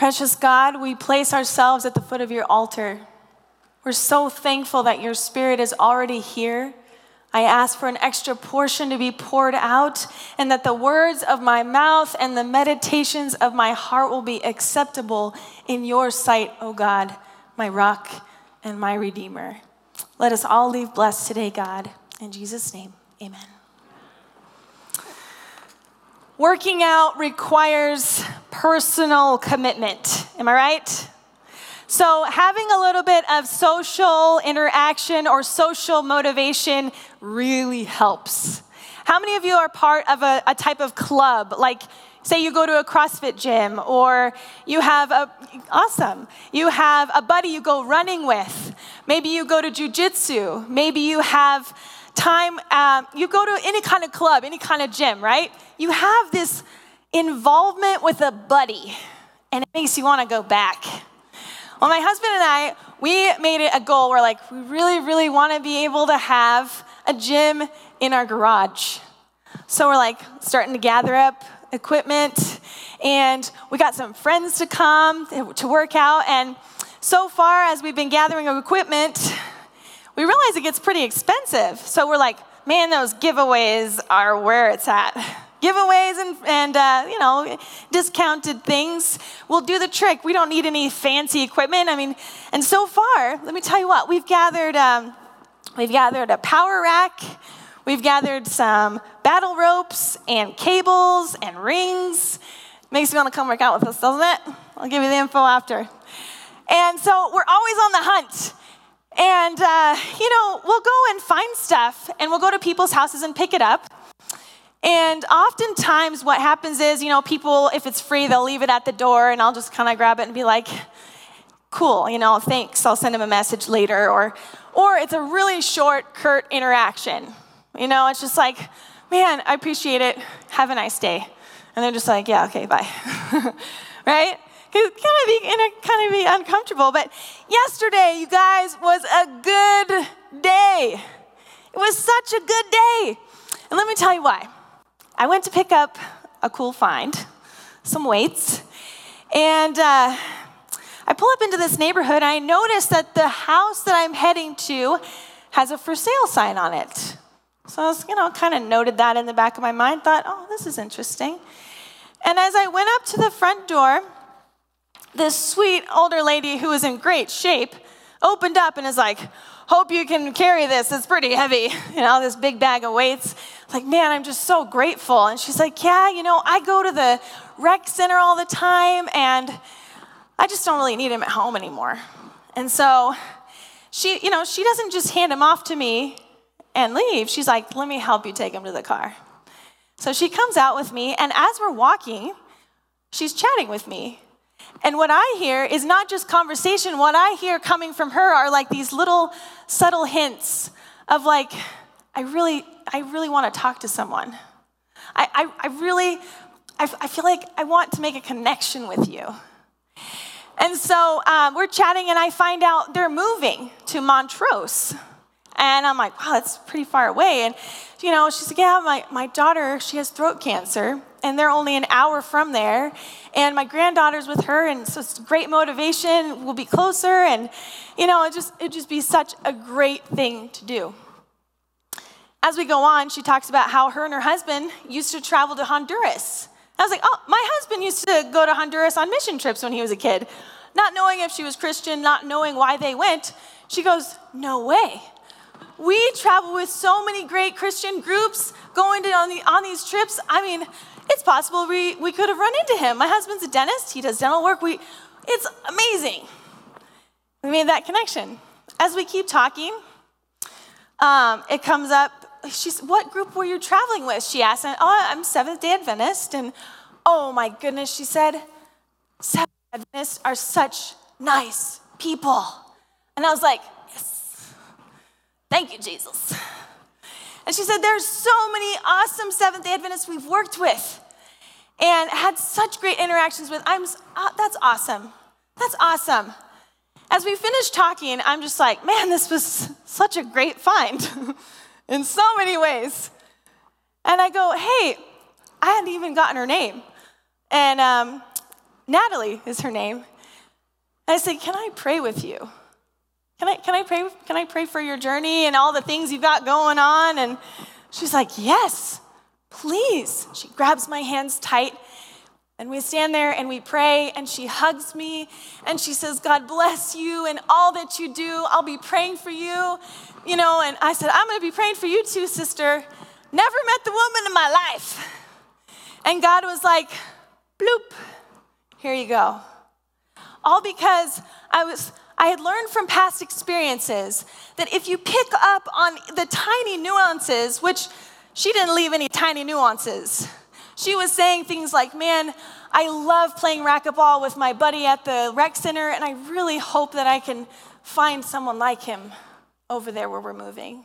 Precious God, we place ourselves at the foot of your altar. We're so thankful that your spirit is already here. I ask for an extra portion to be poured out, and that the words of my mouth and the meditations of my heart will be acceptable in your sight, O God, my rock and my redeemer. Let us all leave blessed today, God. In Jesus' name, amen. Working out requires personal commitment. Am I right? So, having a little bit of social interaction or social motivation really helps. How many of you are part of a, a, type of club? Like, say you go to a CrossFit gym, or you have a, awesome, you have a buddy you go running with. Maybe you go to jujitsu. Maybe you have time, um, you go to any kind of club, any kind of gym, right? You have this involvement with a buddy, and it makes you want to go back. Well, my husband and I, we made it a goal. We're like, we really, really want to be able to have a gym in our garage. So we're like starting to gather up equipment, and we got some friends to come to work out. And so far, as we've been gathering equipment, we realize it gets pretty expensive. So we're like, man, those giveaways are where it's at. Giveaways and, and uh, you know discounted things will do the trick. We don't need any fancy equipment. I mean and so far let me tell you what we've gathered um, we've gathered a power rack. We've gathered some battle ropes and cables and rings. Makes me want to come work out with us doesn't it? I'll give you the info after. And so we're always on the hunt and uh, you know we'll go and find stuff and we'll go to people's houses and pick it up and oftentimes, what happens is, you know, people, if it's free, they'll leave it at the door, and I'll just kind of grab it and be like, cool, you know, thanks, I'll send them a message later. Or, or it's a really short, curt interaction. You know, it's just like, man, I appreciate it. Have a nice day. And they're just like, yeah, okay, bye. right? It's kind of be kind of be uncomfortable. But yesterday, you guys, was a good day. It was such a good day. And let me tell you why. I went to pick up a cool find, some weights, and uh, I pull up into this neighborhood and I notice that the house that I'm heading to has a for sale sign on it. So I was, you know, kind of noted that in the back of my mind, thought, oh, this is interesting. And as I went up to the front door, this sweet older lady who was in great shape opened up and is like, hope you can carry this. It's pretty heavy, you know, this big bag of weights. Like, man, I'm just so grateful. And she's like, yeah, you know, I go to the rec center all the time and I just don't really need him at home anymore. And so she, you know, she doesn't just hand him off to me and leave. She's like, let me help you take him to the car. So she comes out with me, and as we're walking, she's chatting with me. And what I hear is not just conversation, what I hear coming from her are like these little subtle hints of like, I really, I really want to talk to someone. I, I, I really, I, I, feel like I want to make a connection with you. And so um, we're chatting, and I find out they're moving to Montrose. And I'm like, wow, that's pretty far away. And, you know, she's like, yeah, my, my daughter, she has throat cancer and they're only an hour from there. And my granddaughter's with her, and so it's great motivation. We'll be closer, and you know, it just it just be such a great thing to do. As we go on, she talks about how her and her husband used to travel to Honduras. I was like, oh, my husband used to go to Honduras on mission trips when he was a kid, not knowing if she was Christian, not knowing why they went. She goes, no way. We travel with so many great Christian groups going on, the, on these trips. I mean, it's possible we, we could have run into him. My husband's a dentist, he does dental work. We, it's amazing. We made that connection. As we keep talking, um, it comes up. She's, what group were you traveling with? She asked. And, oh, I'm Seventh day Adventist. And oh my goodness, she said, Seventh Day Adventists are such nice people. And I was like, yes. Thank you, Jesus. And she said, There's so many awesome Seventh day Adventists we've worked with and had such great interactions with. I'm, uh, that's awesome. That's awesome. As we finished talking, I'm just like, man, this was such a great find in so many ways. And I go, hey, I hadn't even gotten her name. And um, Natalie is her name. And I said, Can I pray with you? Can I, can I pray? Can I pray for your journey and all the things you've got going on? And she's like, Yes, please. She grabs my hands tight and we stand there and we pray, and she hugs me and she says, God bless you and all that you do. I'll be praying for you. You know, and I said, I'm going to be praying for you too, sister. Never met the woman in my life. And God was like, bloop, here you go. All because I was I had learned from past experiences that if you pick up on the tiny nuances, which she didn't leave any tiny nuances. She was saying things like, Man, I love playing racquetball with my buddy at the rec center, and I really hope that I can find someone like him over there where we're moving.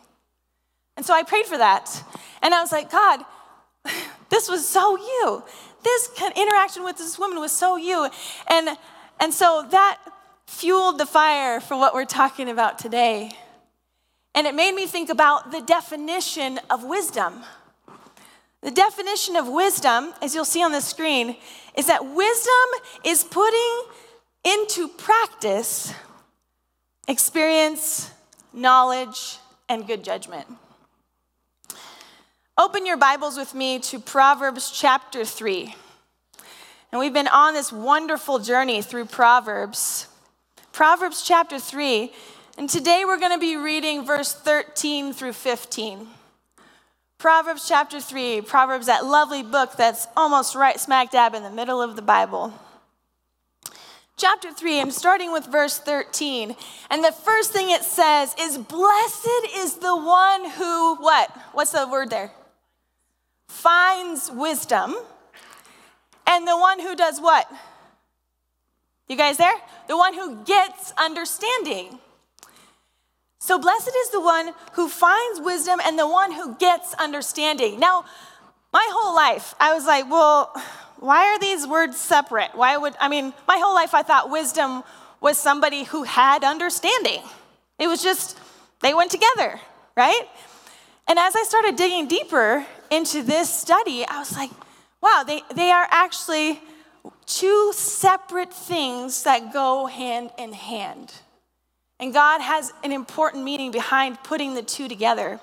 And so I prayed for that. And I was like, God, this was so you. This interaction with this woman was so you. And, and so that fueled the fire for what we're talking about today. And it made me think about the definition of wisdom. The definition of wisdom, as you'll see on the screen, is that wisdom is putting into practice experience, knowledge, and good judgment. Open your Bibles with me to Proverbs chapter 3. And we've been on this wonderful journey through Proverbs. Proverbs chapter 3. And today we're going to be reading verse 13 through 15. Proverbs chapter 3, Proverbs, that lovely book that's almost right smack dab in the middle of the Bible. Chapter 3, I'm starting with verse 13. And the first thing it says is, Blessed is the one who, what? What's the word there? Finds wisdom. And the one who does what? You guys there? The one who gets understanding. So blessed is the one who finds wisdom and the one who gets understanding. Now, my whole life, I was like, well, why are these words separate? Why would, I mean, my whole life I thought wisdom was somebody who had understanding. It was just, they went together, right? And as I started digging deeper into this study, I was like, wow, they, they are actually two separate things that go hand in hand. And God has an important meaning behind putting the two together.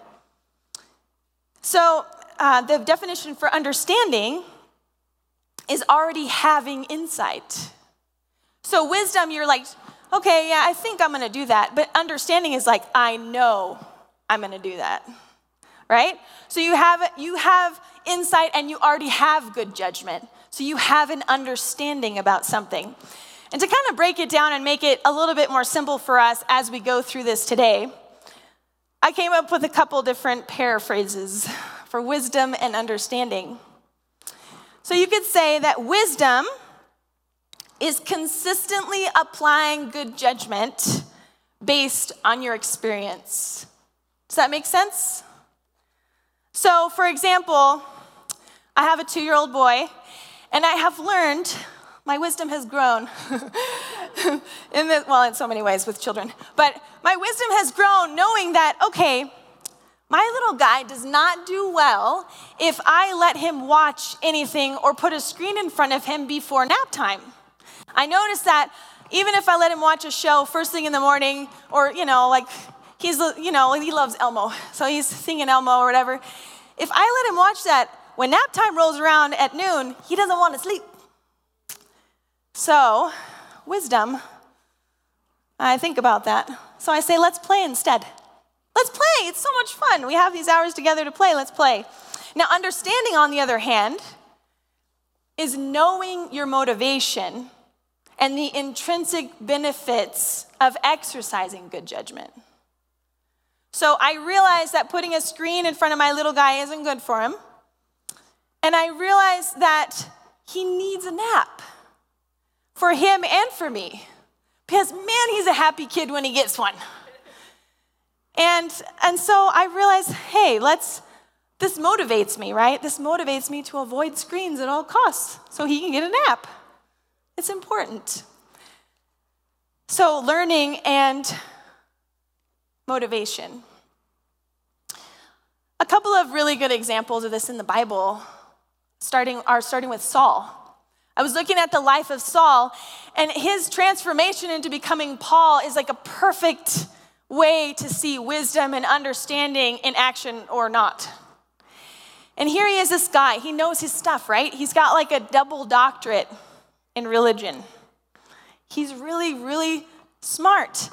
So, uh, the definition for understanding is already having insight. So, wisdom, you're like, okay, yeah, I think I'm gonna do that. But understanding is like, I know I'm gonna do that, right? So, you have, you have insight and you already have good judgment. So, you have an understanding about something. And to kind of break it down and make it a little bit more simple for us as we go through this today, I came up with a couple different paraphrases for wisdom and understanding. So you could say that wisdom is consistently applying good judgment based on your experience. Does that make sense? So, for example, I have a two year old boy, and I have learned my wisdom has grown. in well, in so many ways with children. But my wisdom has grown knowing that, okay, my little guy does not do well if I let him watch anything or put a screen in front of him before nap time. I noticed that even if I let him watch a show first thing in the morning, or, you know, like he's, you know, he loves Elmo, so he's singing Elmo or whatever. If I let him watch that, when nap time rolls around at noon, he doesn't want to sleep. So, wisdom, I think about that. So I say, let's play instead. Let's play. It's so much fun. We have these hours together to play. Let's play. Now, understanding, on the other hand, is knowing your motivation and the intrinsic benefits of exercising good judgment. So I realize that putting a screen in front of my little guy isn't good for him. And I realize that he needs a nap for him and for me. Because, man, he's a happy kid when he gets one. And, and so I realized, hey, let's, this motivates me, right? This motivates me to avoid screens at all costs so he can get a nap. It's important. So, learning and motivation. A couple of really good examples of this in the Bible starting, are starting with Saul. I was looking at the life of Saul, and his transformation into becoming Paul is like a perfect way to see wisdom and understanding in action or not. And here he is, this guy. He knows his stuff, right? He's got like a double doctorate in religion. He's really, really smart.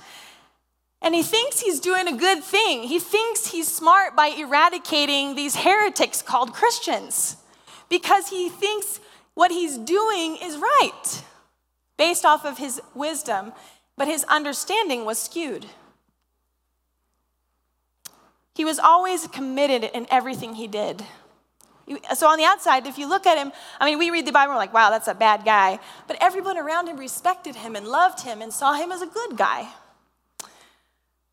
And he thinks he's doing a good thing. He thinks he's smart by eradicating these heretics called Christians because he thinks what he's doing is right based off of his wisdom, but his understanding was skewed. He was always committed in everything he did. So on the outside, if you look at him, I mean, we read the Bible, we're like, wow, that's a bad guy. But everyone around him respected him and loved him and saw him as a good guy.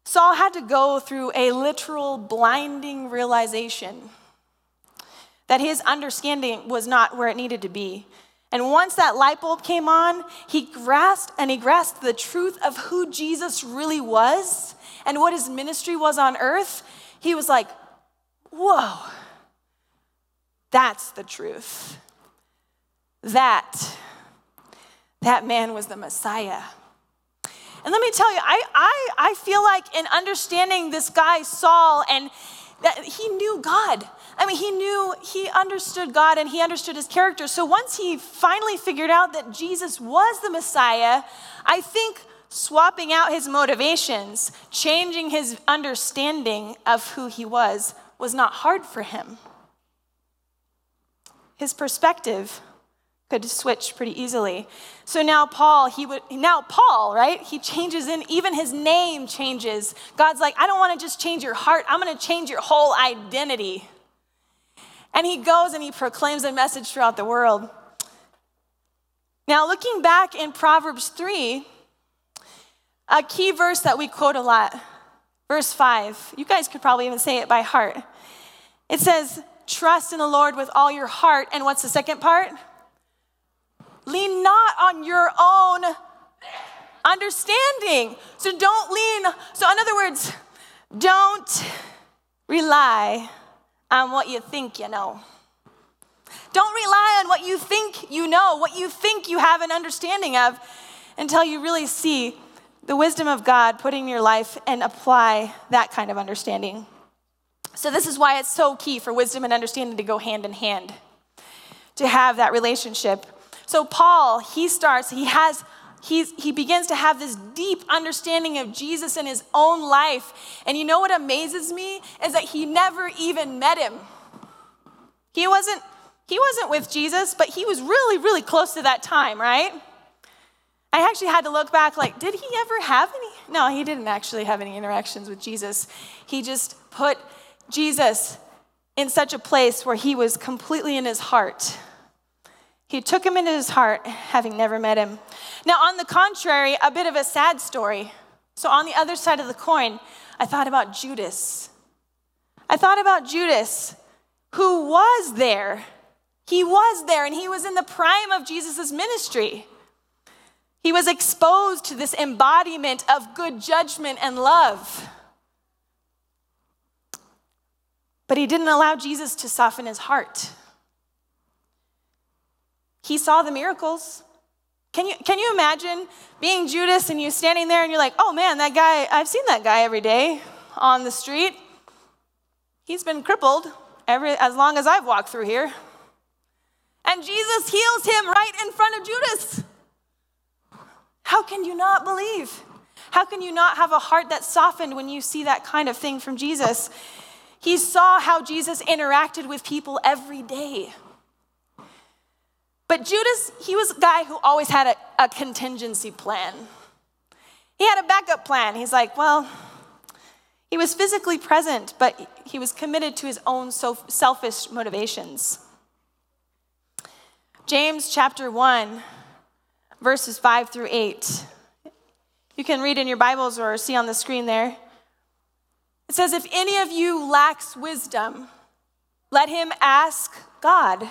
Saul had to go through a literal blinding realization that his understanding was not where it needed to be. And once that light bulb came on, he grasped and he grasped the truth of who Jesus really was and what his ministry was on earth. He was like, whoa, that's the truth. That, that man was the Messiah. And let me tell you, I, I, I feel like in understanding this guy, Saul, and that he knew God. I mean, he knew, he understood God and he understood his character. So once he finally figured out that Jesus was the Messiah, I think swapping out his motivations, changing his understanding of who he was, was not hard for him. His perspective could switch pretty easily. So now Paul, he would now Paul, right? He changes in even his name changes. God's like, I don't want to just change your heart. I'm going to change your whole identity. And he goes and he proclaims a message throughout the world. Now, looking back in Proverbs 3, a key verse that we quote a lot, verse 5. You guys could probably even say it by heart. It says, Trust in the Lord with all your heart. And what's the second part? Lean not on your own understanding. So don't lean. So, in other words, don't rely on what you think you know. Don't rely on what you think you know, what you think you have an understanding of, until you really see the wisdom of God put in your life and apply that kind of understanding. So, this is why it's so key for wisdom and understanding to go hand in hand, to have that relationship so Paul, he starts, he has He's, he begins to have this deep understanding of Jesus in his own life. And you know what amazes me is that he never even met him. He wasn't, he wasn't with Jesus, but he was really, really close to that time, right? I actually had to look back, like, did he ever have any? No, he didn't actually have any interactions with Jesus. He just put Jesus in such a place where he was completely in his heart. He took him into his heart, having never met him. Now, on the contrary, a bit of a sad story. So, on the other side of the coin, I thought about Judas. I thought about Judas, who was there. He was there, and he was in the prime of Jesus' ministry. He was exposed to this embodiment of good judgment and love. But he didn't allow Jesus to soften his heart. He saw the miracles. Can you, can you imagine being Judas and you standing there and you're like, oh man, that guy, I've seen that guy every day on the street. He's been crippled every, as long as I've walked through here. And Jesus heals him right in front of Judas. How can you not believe? How can you not have a heart that's softened when you see that kind of thing from Jesus? He saw how Jesus interacted with people every day. But Judas, he was a guy who always had a, a contingency plan. He had a backup plan. He's like, well, he was physically present, but he was committed to his own selfish motivations. James chapter 1, verses 5 through 8. You can read in your Bibles or see on the screen there. It says, If any of you lacks wisdom, let him ask God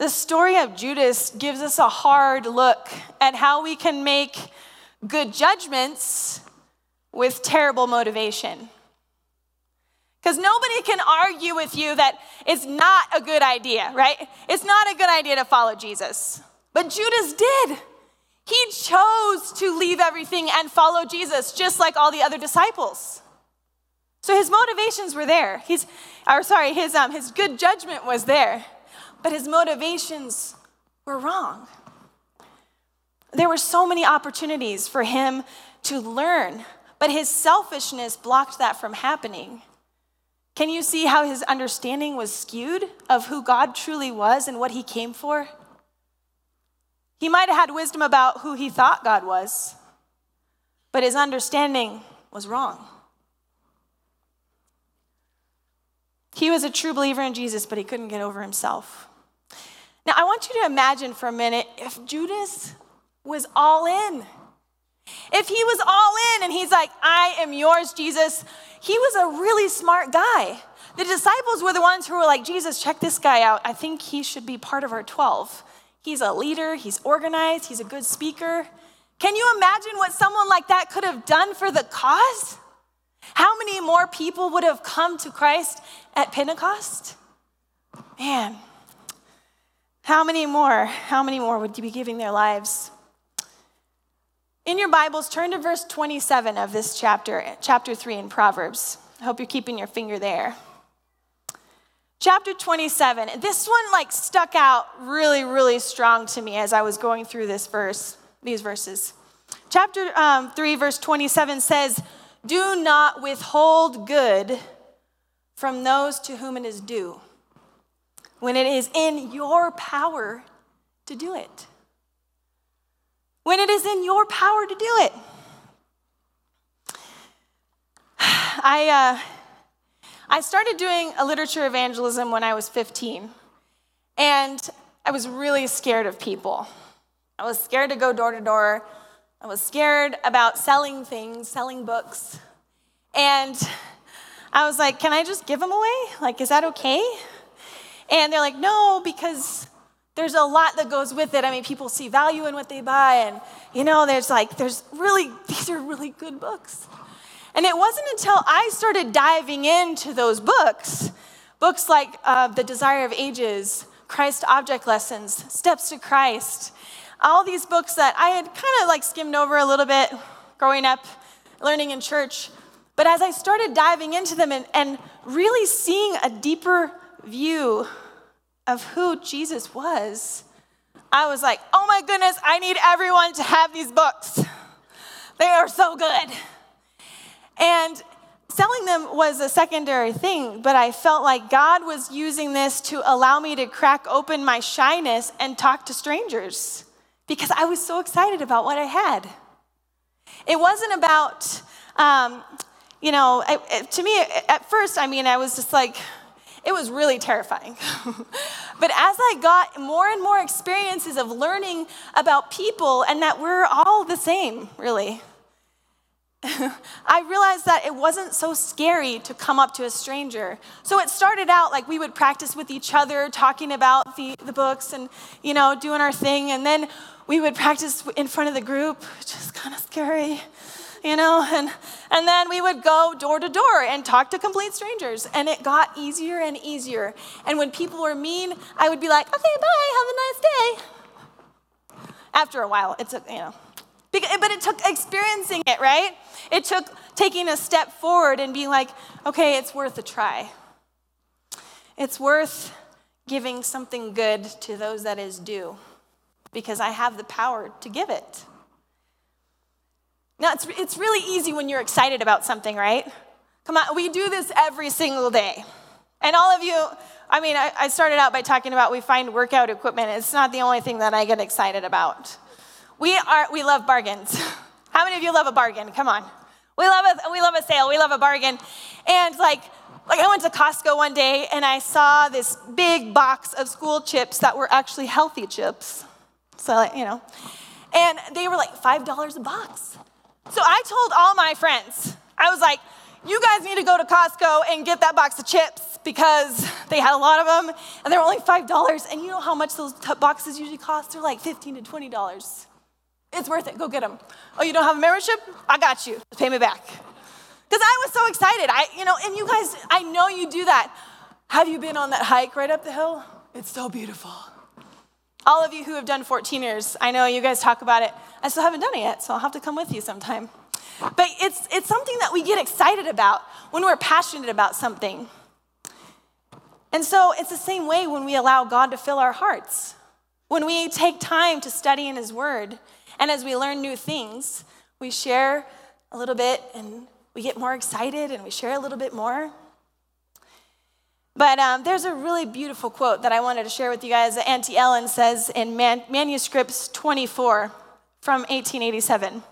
The story of Judas gives us a hard look at how we can make good judgments with terrible motivation. Because nobody can argue with you that it's not a good idea, right? It's not a good idea to follow Jesus. But Judas did. He chose to leave everything and follow Jesus, just like all the other disciples. So his motivations were there. He's, or sorry, his, um, his good judgment was there but his motivations were wrong. There were so many opportunities for him to learn, but his selfishness blocked that from happening. Can you see how his understanding was skewed of who God truly was and what he came for? He might have had wisdom about who he thought God was, but his understanding was wrong. He was a true believer in Jesus, but he couldn't get over himself. Now, I want you to imagine for a minute if Judas was all in. If he was all in and he's like, I am yours, Jesus, he was a really smart guy. The disciples were the ones who were like, Jesus, check this guy out. I think he should be part of our 12. He's a leader, he's organized, he's a good speaker. Can you imagine what someone like that could have done for the cause? How many more people would have come to Christ at Pentecost? Man, how many more? How many more would you be giving their lives? In your Bibles, turn to verse 27 of this chapter, chapter 3 in Proverbs. I hope you're keeping your finger there. Chapter 27. This one like stuck out really, really strong to me as I was going through this verse, these verses. Chapter um, 3, verse 27 says, Do not withhold good from those to whom it is due when it is in your power to do it. When it is in your power to do it. I, uh, I started doing a literature evangelism when I was 15, and I was really scared of people. I was scared to go door to door. I was scared about selling things, selling books. And I was like, can I just give them away? Like, is that okay? And they're like, no, because there's a lot that goes with it. I mean, people see value in what they buy, and you know, there's like, there's really, these are really good books. And it wasn't until I started diving into those books, books like uh, The Desire of Ages, Christ Object Lessons, Steps to Christ, all these books that I had kind of like skimmed over a little bit growing up, learning in church. But as I started diving into them and, and really seeing a deeper view of who Jesus was, I was like, oh my goodness, I need everyone to have these books. They are so good. And selling them was a secondary thing, but I felt like God was using this to allow me to crack open my shyness and talk to strangers because I was so excited about what I had. It wasn't about, um, you know, it, to me, at first, I mean, I was just like, it was really terrifying. but as I got more and more experiences of learning about people and that we're all the same, really, I realized that it wasn't so scary to come up to a stranger. So it started out like we would practice with each other, talking about the, the books and, you know, doing our thing. And then we would practice in front of the group, which is kind of scary you know? And, and then we would go door to door and talk to complete strangers. And it got easier and easier. And when people were mean, I would be like, okay, bye, have a nice day. After a while, it's a, you know, but it took experiencing it, right? It took taking a step forward and being like, okay, it's worth a try. It's worth giving something good to those that is due because I have the power to give it. Now, it's, it's really easy when you're excited about something, right? Come on, we do this every single day. And all of you, I mean, I, I started out by talking about we find workout equipment. It's not the only thing that I get excited about. We, are, we love bargains. How many of you love a bargain? Come on. We love a, we love a sale, we love a bargain. And like, like I went to Costco one day and I saw this big box of school chips that were actually healthy chips. So, you know, and they were like $5 a box. So I told all my friends, I was like, you guys need to go to Costco and get that box of chips because they had a lot of them and they're only $5. And you know how much those boxes usually cost? They're like 15 to $20. It's worth it. Go get them. Oh, you don't have a membership? I got you. Pay me back. Because I was so excited. I, you know, and you guys, I know you do that. Have you been on that hike right up the hill? It's so beautiful. All of you who have done 14ers, I know you guys talk about it. I still haven't done it yet, so I'll have to come with you sometime. But it's, it's something that we get excited about when we're passionate about something. And so it's the same way when we allow God to fill our hearts. When we take time to study in His Word, and as we learn new things, we share a little bit and we get more excited and we share a little bit more. But um, there's a really beautiful quote that I wanted to share with you guys that Auntie Ellen says in Man- Manuscripts 24 from 1887.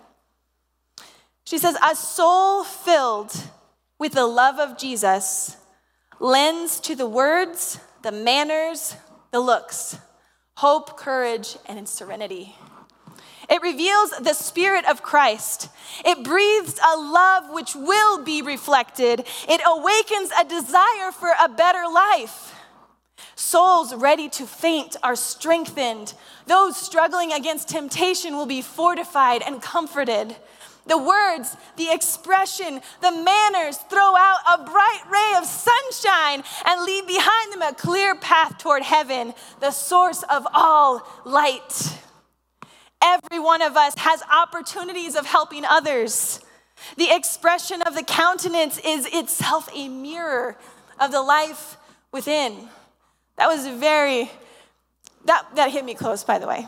She says, A soul filled with the love of Jesus lends to the words, the manners, the looks, hope, courage, and serenity. It reveals the Spirit of Christ. It breathes a love which will be reflected. It awakens a desire for a better life. Souls ready to faint are strengthened. Those struggling against temptation will be fortified and comforted. The words, the expression, the manners throw out a bright ray of sunshine and leave behind them a clear path toward heaven, the source of all light. Every one of us has opportunities of helping others. The expression of the countenance is itself a mirror of the life within. That was very, that, that hit me close, by the way.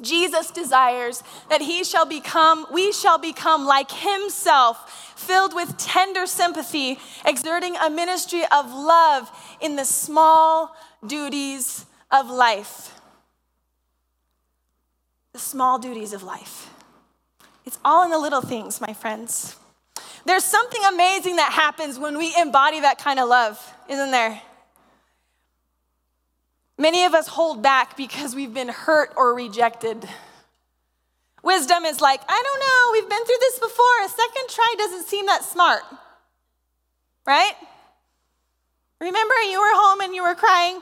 Jesus desires that he shall become, we shall become like himself, filled with tender sympathy, exerting a ministry of love in the small duties of life the small duties of life. It's all in the little things, my friends. There's something amazing that happens when we embody that kind of love, isn't there? Many of us hold back because we've been hurt or rejected. Wisdom is like, I don't know, we've been through this before. A second try doesn't seem that smart, right? Remember you were home and you were crying?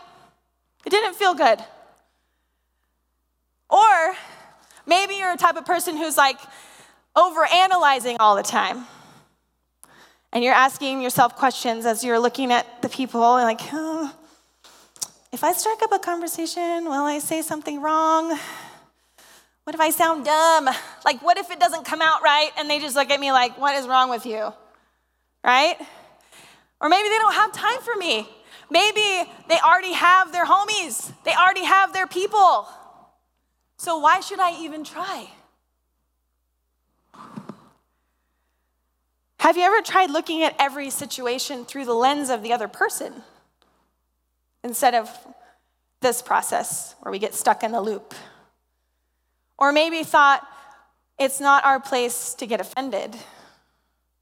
It didn't feel good. Or Maybe you're a type of person who's like over analyzing all the time. And you're asking yourself questions as you're looking at the people and like, oh, if I strike up a conversation, will I say something wrong? What if I sound dumb? Like, what if it doesn't come out right? And they just look at me like, what is wrong with you? Right? Or maybe they don't have time for me. Maybe they already have their homies, they already have their people. So why should I even try? Have you ever tried looking at every situation through the lens of the other person instead of this process where we get stuck in the loop? Or maybe thought it's not our place to get offended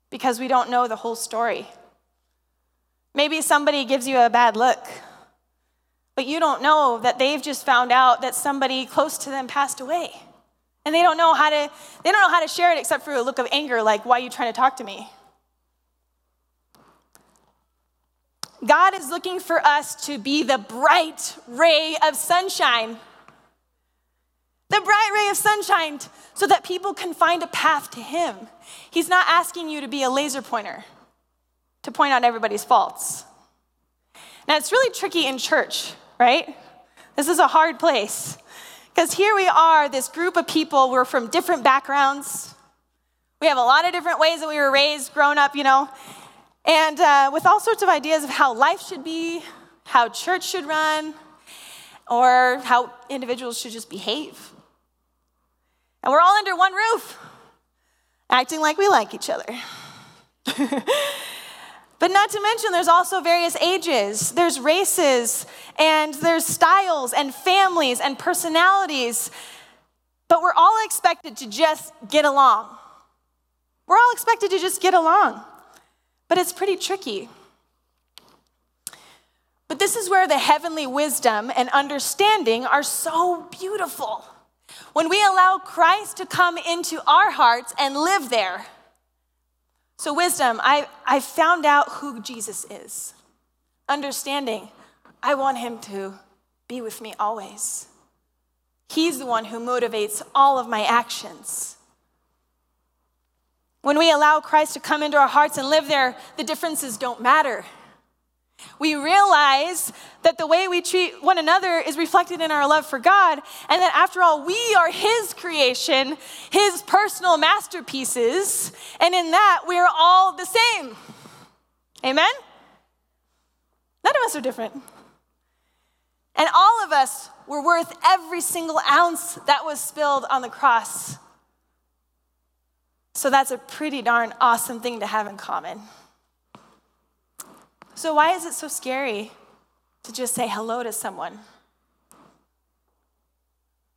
because we don't know the whole story. Maybe somebody gives you a bad look but you don't know that they've just found out that somebody close to them passed away. And they don't know how to they don't know how to share it except for a look of anger like why are you trying to talk to me? God is looking for us to be the bright ray of sunshine. The bright ray of sunshine so that people can find a path to Him. He's not asking you to be a laser pointer to point out everybody's faults. Now, it's really tricky in church right? This is a hard place. Because here we are, this group of people, we're from different backgrounds. We have a lot of different ways that we were raised, grown up, you know, and uh, with all sorts of ideas of how life should be, how church should run, or how individuals should just behave. And we're all under one roof, acting like we like each other. But not to mention, there's also various ages, there's races, and there's styles, and families, and personalities. But we're all expected to just get along. We're all expected to just get along. But it's pretty tricky. But this is where the heavenly wisdom and understanding are so beautiful. When we allow Christ to come into our hearts and live there. So, wisdom, I, I found out who Jesus is. Understanding, I want him to be with me always. He's the one who motivates all of my actions. When we allow Christ to come into our hearts and live there, the differences don't matter. We realize that the way we treat one another is reflected in our love for God, and that after all, we are His creation, His personal masterpieces, and in that, we are all the same. Amen? None of us are different. And all of us were worth every single ounce that was spilled on the cross. So that's a pretty darn awesome thing to have in common. So, why is it so scary to just say hello to someone?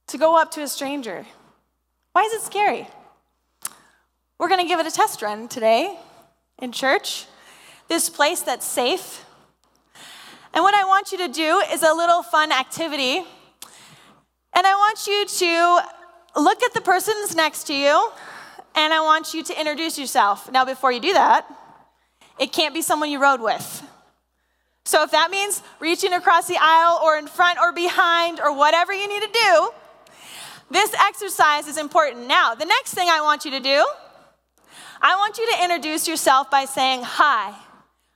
To go up to a stranger? Why is it scary? We're going to give it a test run today in church, this place that's safe. And what I want you to do is a little fun activity. And I want you to look at the person's next to you, and I want you to introduce yourself. Now, before you do that, it can't be someone you rode with. So if that means reaching across the aisle or in front or behind or whatever you need to do, this exercise is important. Now, the next thing I want you to do, I want you to introduce yourself by saying, Hi,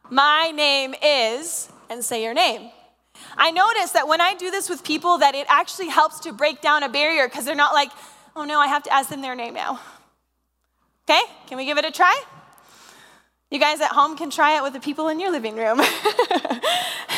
my name is, and say your name. I notice that when I do this with people that it actually helps to break down a barrier because they're not like, oh no, I have to ask them their name now. Okay, can we give it a try? You guys at home can try it with the people in your living room.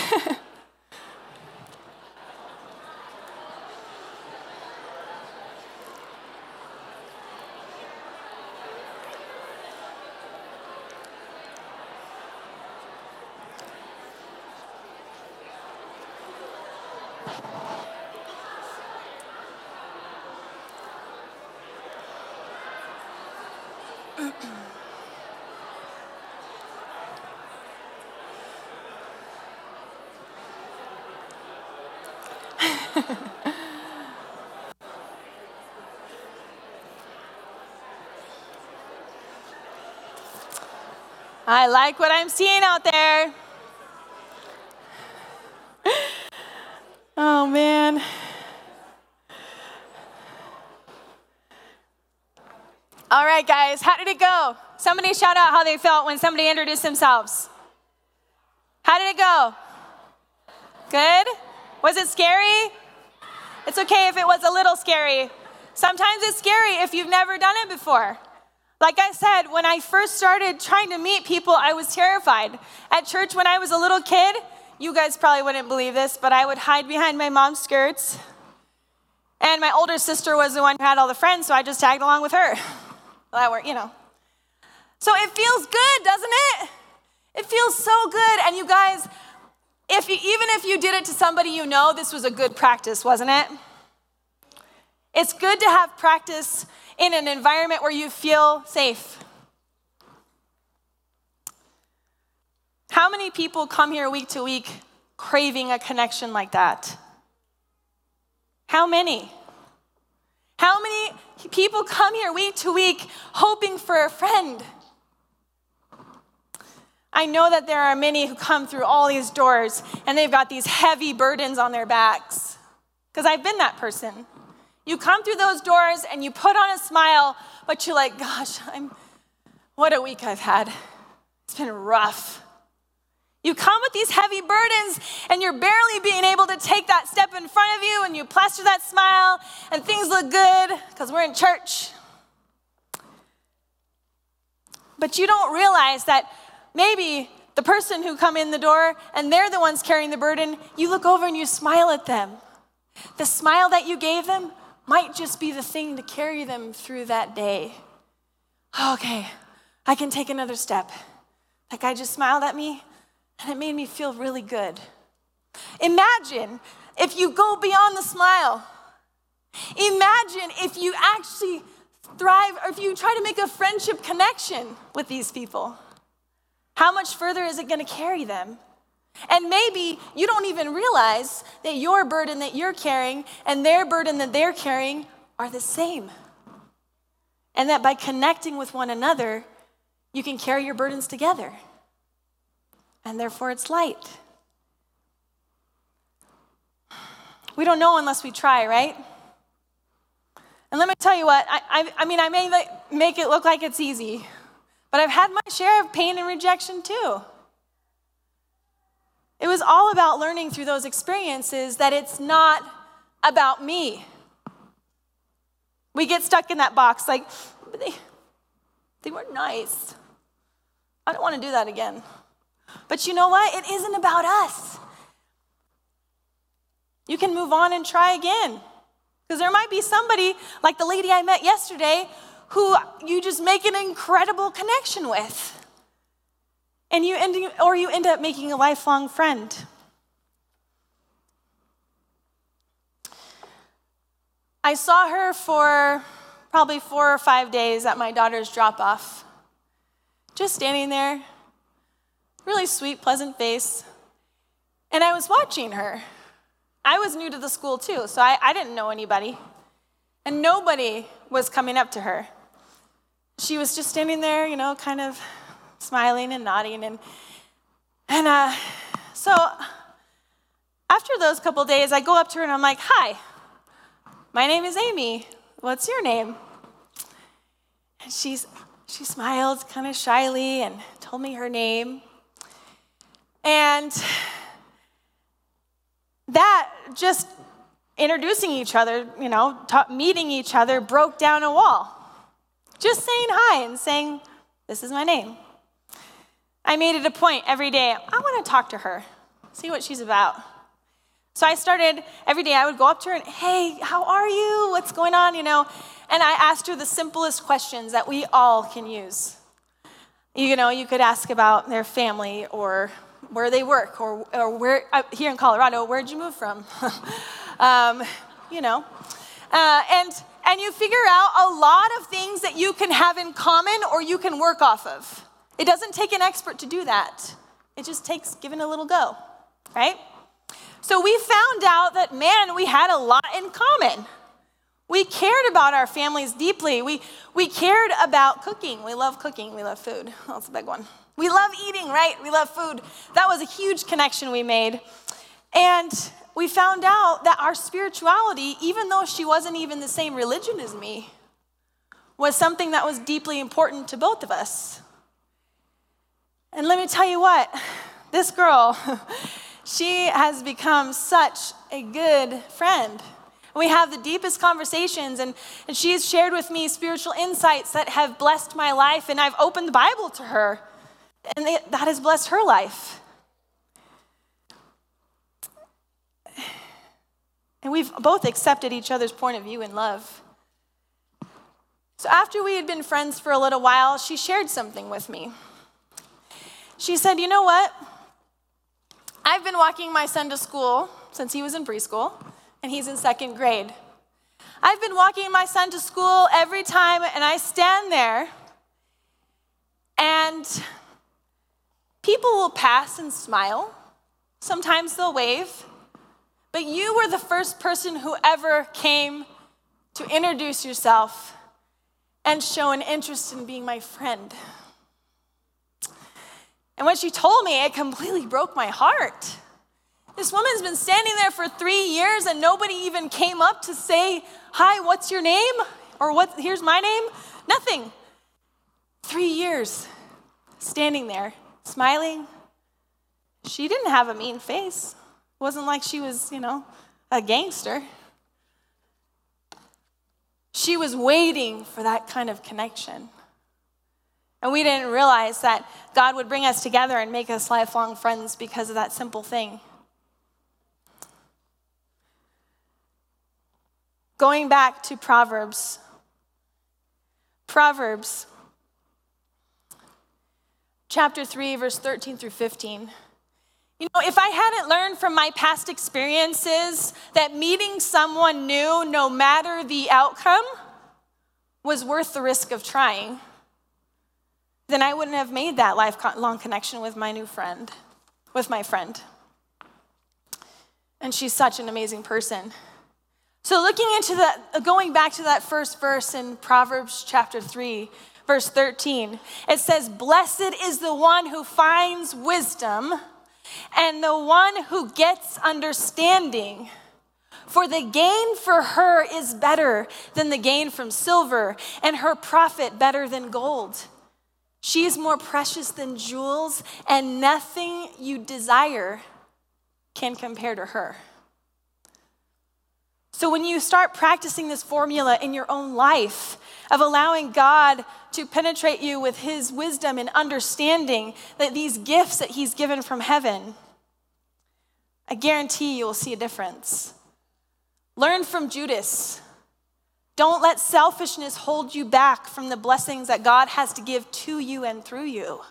I like what I'm seeing out there. Oh, man. All right, guys, how did it go? Somebody shout out how they felt when somebody introduced themselves. How did it go? Good? Was it scary? It's okay if it was a little scary. Sometimes it's scary if you've never done it before. Like I said, when I first started trying to meet people, I was terrified. At church, when I was a little kid, you guys probably wouldn't believe this, but I would hide behind my mom's skirts. And my older sister was the one who had all the friends, so I just tagged along with her. Well, that worked, you know. So it feels good, doesn't it? It feels so good. And you guys, if you, even if you did it to somebody you know, this was a good practice, wasn't it? It's good to have practice in an environment where you feel safe. How many people come here week to week craving a connection like that? How many? How many people come here week to week hoping for a friend? I know that there are many who come through all these doors and they've got these heavy burdens on their backs because I've been that person. You come through those doors and you put on a smile, but you're like, gosh, I'm, what a week I've had. It's been rough. You come with these heavy burdens and you're barely being able to take that step in front of you and you plaster that smile and things look good because we're in church. But you don't realize that maybe the person who come in the door and they're the ones carrying the burden, you look over and you smile at them. The smile that you gave them might just be the thing to carry them through that day. Oh, okay, I can take another step. That guy just smiled at me, and it made me feel really good. Imagine if you go beyond the smile. Imagine if you actually thrive, or if you try to make a friendship connection with these people. How much further is it going to carry them? And maybe you don't even realize that your burden that you're carrying and their burden that they're carrying are the same. And that by connecting with one another, you can carry your burdens together. And therefore, it's light. We don't know unless we try, right? And let me tell you what, I, I, I mean, I may make it look like it's easy, but I've had my share of pain and rejection too. It was all about learning through those experiences that it's not about me. We get stuck in that box like, they, they were nice. I don't want to do that again. But you know what? It isn't about us. You can move on and try again. Because there might be somebody, like the lady I met yesterday, who you just make an incredible connection with. And you end, or you end up making a lifelong friend. I saw her for probably four or five days at my daughter's drop off. Just standing there, really sweet, pleasant face. And I was watching her. I was new to the school too, so I, I didn't know anybody. And nobody was coming up to her. She was just standing there, you know, kind of smiling and nodding. And, and uh, so after those couple days, I go up to her and I'm like, Hi, my name is Amy. What's your name? And she's, she smiled kind of shyly and told me her name. And that just introducing each other, you know, meeting each other, broke down a wall. Just saying hi and saying, This is my name. I made it a point every day, I want to talk to her, see what she's about. So I started every day, I would go up to her and, Hey, how are you? What's going on? You know, and I asked her the simplest questions that we all can use. You know, you could ask about their family or where they work or, or where, uh, here in Colorado, where'd you move from? um, you know. Uh, and, and you figure out a lot of things that you can have in common or you can work off of. It doesn't take an expert to do that, it just takes giving a little go, right? So we found out that, man, we had a lot in common. We cared about our families deeply. We, we cared about cooking. We love cooking. We love food. That's a big one. We love eating, right? We love food. That was a huge connection we made. And we found out that our spirituality, even though she wasn't even the same religion as me, was something that was deeply important to both of us. And let me tell you what, this girl, she has become such a good friend. We have the deepest conversations, and, and she has shared with me spiritual insights that have blessed my life, and I've opened the Bible to her and that has blessed her life. And we've both accepted each other's point of view in love. So, after we had been friends for a little while, she shared something with me. She said, You know what? I've been walking my son to school since he was in preschool, and he's in second grade. I've been walking my son to school every time, and I stand there, and People will pass and smile. Sometimes they'll wave. But you were the first person who ever came to introduce yourself and show an interest in being my friend. And when she told me, it completely broke my heart. This woman's been standing there for three years and nobody even came up to say, Hi, what's your name? Or what, here's my name? Nothing. Three years standing there smiling. She didn't have a mean face. It wasn't like she was, you know, a gangster. She was waiting for that kind of connection. And we didn't realize that God would bring us together and make us lifelong friends because of that simple thing. Going back to Proverbs, Proverbs chapter 3, verse 13 through 15. You know, if I hadn't learned from my past experiences that meeting someone new, no matter the outcome, was worth the risk of trying, then I wouldn't have made that lifelong connection with my new friend, with my friend. And she's such an amazing person. So, looking into the, going back to that first verse in Proverbs chapter 3, verse 13, it says, Blessed is the one who finds wisdom and the one who gets understanding. For the gain for her is better than the gain from silver, and her profit better than gold. She is more precious than jewels, and nothing you desire can compare to her. So, when you start practicing this formula in your own life of allowing God to penetrate you with His wisdom and understanding that these gifts that He's given from heaven, I guarantee you will see a difference. Learn from Judas. Don't let selfishness hold you back from the blessings that God has to give to you and through you,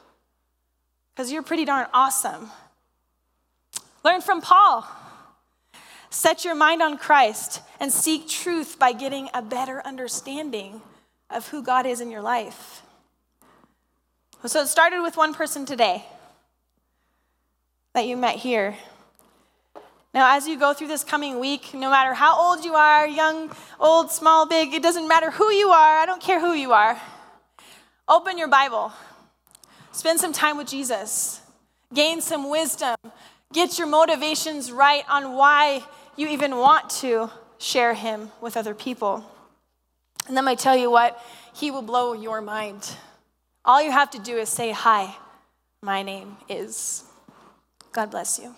because you're pretty darn awesome. Learn from Paul. Set your mind on Christ and seek truth by getting a better understanding of who God is in your life. So it started with one person today that you met here. Now, as you go through this coming week, no matter how old you are young, old, small, big it doesn't matter who you are, I don't care who you are. Open your Bible, spend some time with Jesus, gain some wisdom, get your motivations right on why you even want to share him with other people. And then I tell you what, he will blow your mind. All you have to do is say, Hi, my name is. God bless you.